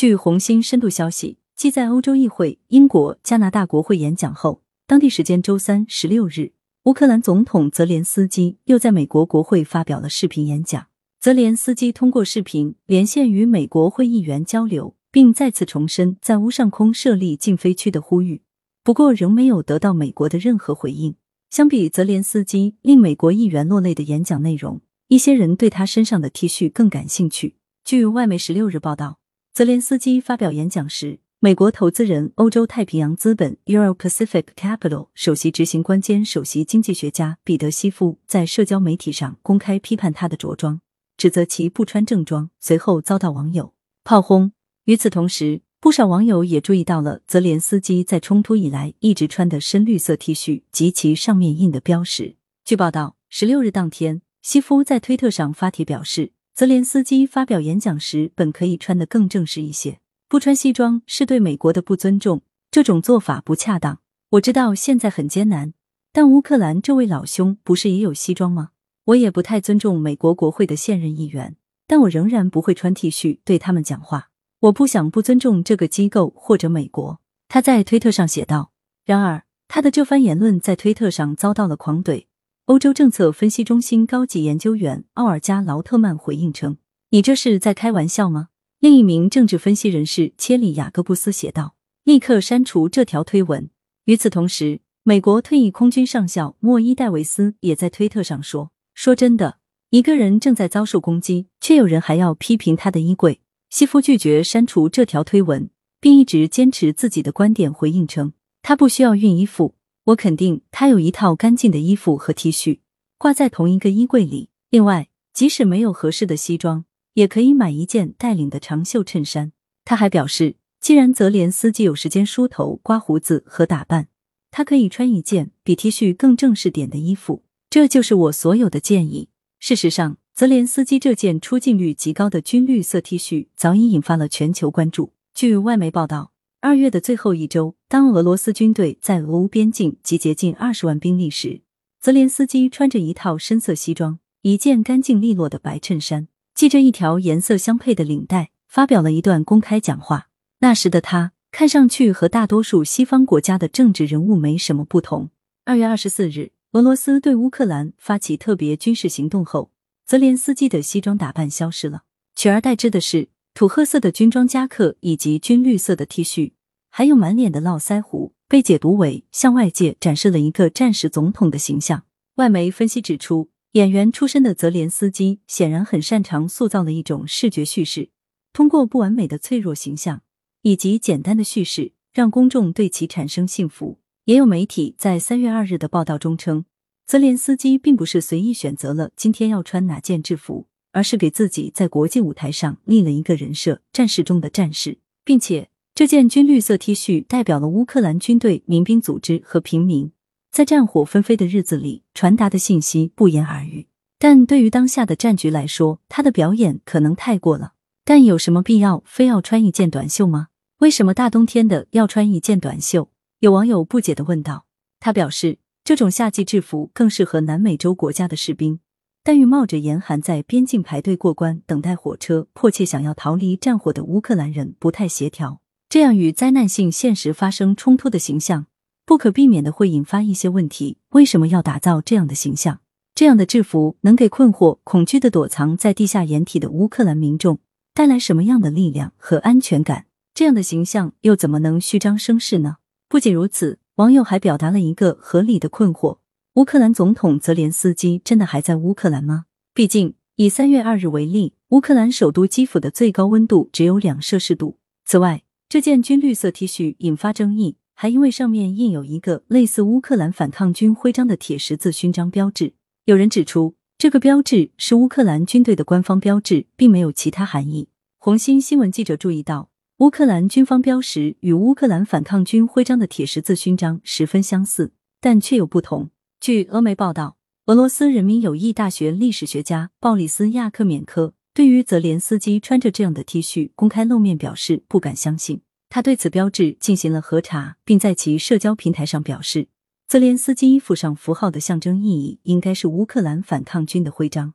据红星深度消息，继在欧洲议会、英国、加拿大国会演讲后，当地时间周三十六日，乌克兰总统泽连斯基又在美国国会发表了视频演讲。泽连斯基通过视频连线与美国会议员交流，并再次重申在乌上空设立禁飞区的呼吁。不过，仍没有得到美国的任何回应。相比泽连斯基令美国议员落泪的演讲内容，一些人对他身上的 T 恤更感兴趣。据外媒十六日报道。泽连斯基发表演讲时，美国投资人、欧洲太平洋资本 （Euro Pacific Capital） 首席执行官兼首席经济学家彼得·西夫在社交媒体上公开批判他的着装，指责其不穿正装，随后遭到网友炮轰。与此同时，不少网友也注意到了泽连斯基在冲突以来一直穿的深绿色 T 恤及其上面印的标识。据报道，十六日当天，西夫在推特上发帖表示。泽连斯基发表演讲时，本可以穿得更正式一些。不穿西装是对美国的不尊重，这种做法不恰当。我知道现在很艰难，但乌克兰这位老兄不是也有西装吗？我也不太尊重美国国会的现任议员，但我仍然不会穿 T 恤对他们讲话。我不想不尊重这个机构或者美国。他在推特上写道。然而，他的这番言论在推特上遭到了狂怼。欧洲政策分析中心高级研究员奥尔加·劳特曼回应称：“你这是在开玩笑吗？”另一名政治分析人士切里亚各布斯写道：“立刻删除这条推文。”与此同时，美国退役空军上校莫伊·戴维斯也在推特上说：“说真的，一个人正在遭受攻击，却有人还要批评他的衣柜。”西夫拒绝删除这条推文，并一直坚持自己的观点，回应称：“他不需要熨衣服。”我肯定他有一套干净的衣服和 T 恤挂在同一个衣柜里。另外，即使没有合适的西装，也可以买一件带领的长袖衬衫。他还表示，既然泽连斯基有时间梳头、刮胡子和打扮，他可以穿一件比 T 恤更正式点的衣服。这就是我所有的建议。事实上，泽连斯基这件出镜率极高的军绿色 T 恤早已引发了全球关注。据外媒报道。二月的最后一周，当俄罗斯军队在俄乌边境集结近二十万兵力时，泽连斯基穿着一套深色西装，一件干净利落的白衬衫，系着一条颜色相配的领带，发表了一段公开讲话。那时的他看上去和大多数西方国家的政治人物没什么不同。二月二十四日，俄罗斯对乌克兰发起特别军事行动后，泽连斯基的西装打扮消失了，取而代之的是。土褐色的军装夹克以及军绿色的 T 恤，还有满脸的络腮胡，被解读为向外界展示了一个战时总统的形象。外媒分析指出，演员出身的泽连斯基显然很擅长塑造了一种视觉叙事，通过不完美的脆弱形象以及简单的叙事，让公众对其产生信服。也有媒体在三月二日的报道中称，泽连斯基并不是随意选择了今天要穿哪件制服。而是给自己在国际舞台上立了一个人设，战士中的战士，并且这件军绿色 T 恤代表了乌克兰军队、民兵组织和平民在战火纷飞的日子里传达的信息不言而喻。但对于当下的战局来说，他的表演可能太过了。但有什么必要非要穿一件短袖吗？为什么大冬天的要穿一件短袖？有网友不解的问道。他表示，这种夏季制服更适合南美洲国家的士兵。但与冒着严寒在边境排队过关、等待火车、迫切想要逃离战火的乌克兰人不太协调，这样与灾难性现实发生冲突的形象，不可避免的会引发一些问题。为什么要打造这样的形象？这样的制服能给困惑、恐惧的躲藏在地下掩体的乌克兰民众带来什么样的力量和安全感？这样的形象又怎么能虚张声势呢？不仅如此，网友还表达了一个合理的困惑。乌克兰总统泽连斯基真的还在乌克兰吗？毕竟以三月二日为例，乌克兰首都基辅的最高温度只有两摄氏度。此外，这件军绿色 T 恤引发争议，还因为上面印有一个类似乌克兰反抗军徽章的铁十字勋章标志。有人指出，这个标志是乌克兰军队的官方标志，并没有其他含义。红星新闻记者注意到，乌克兰军方标识与乌克兰反抗军徽章的铁十字勋章十分相似，但却有不同。据俄媒报道，俄罗斯人民友谊大学历史学家鲍里斯·亚克缅科对于泽连斯基穿着这样的 T 恤公开露面表示不敢相信。他对此标志进行了核查，并在其社交平台上表示，泽连斯基衣服上符号的象征意义应该是乌克兰反抗军的徽章。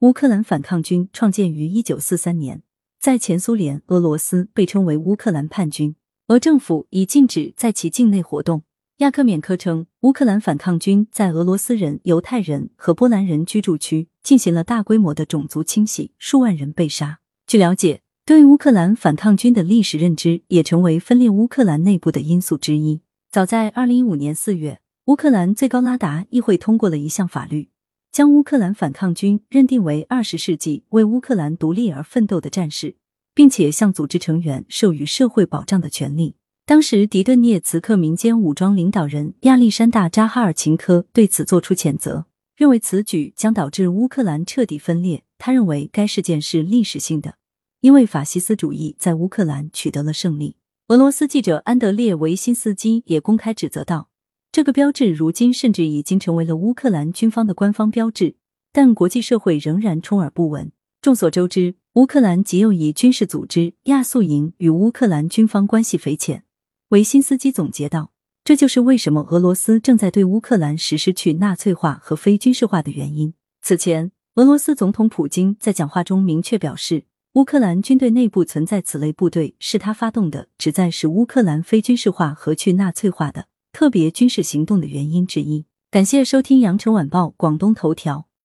乌克兰反抗军创建于一九四三年，在前苏联，俄罗斯被称为乌克兰叛军，俄政府已禁止在其境内活动。亚克缅科称，乌克兰反抗军在俄罗斯人、犹太人和波兰人居住区进行了大规模的种族清洗，数万人被杀。据了解，对乌克兰反抗军的历史认知也成为分裂乌克兰内部的因素之一。早在二零一五年四月，乌克兰最高拉达议会通过了一项法律。将乌克兰反抗军认定为二十世纪为乌克兰独立而奋斗的战士，并且向组织成员授予社会保障的权利。当时，迪顿涅茨克民间武装领导人亚历山大扎哈尔琴科对此作出谴责，认为此举将导致乌克兰彻底分裂。他认为该事件是历史性的，因为法西斯主义在乌克兰取得了胜利。俄罗斯记者安德烈维辛斯基也公开指责道。这个标志如今甚至已经成为了乌克兰军方的官方标志，但国际社会仍然充耳不闻。众所周知，乌克兰极右翼军事组织亚速营与乌克兰军方关系匪浅。维辛斯基总结道：“这就是为什么俄罗斯正在对乌克兰实施去纳粹化和非军事化的原因。”此前，俄罗斯总统普京在讲话中明确表示，乌克兰军队内部存在此类部队是他发动的，旨在使乌克兰非军事化和去纳粹化的。特别军事行动的原因之一。感谢收听羊城晚报广东头条。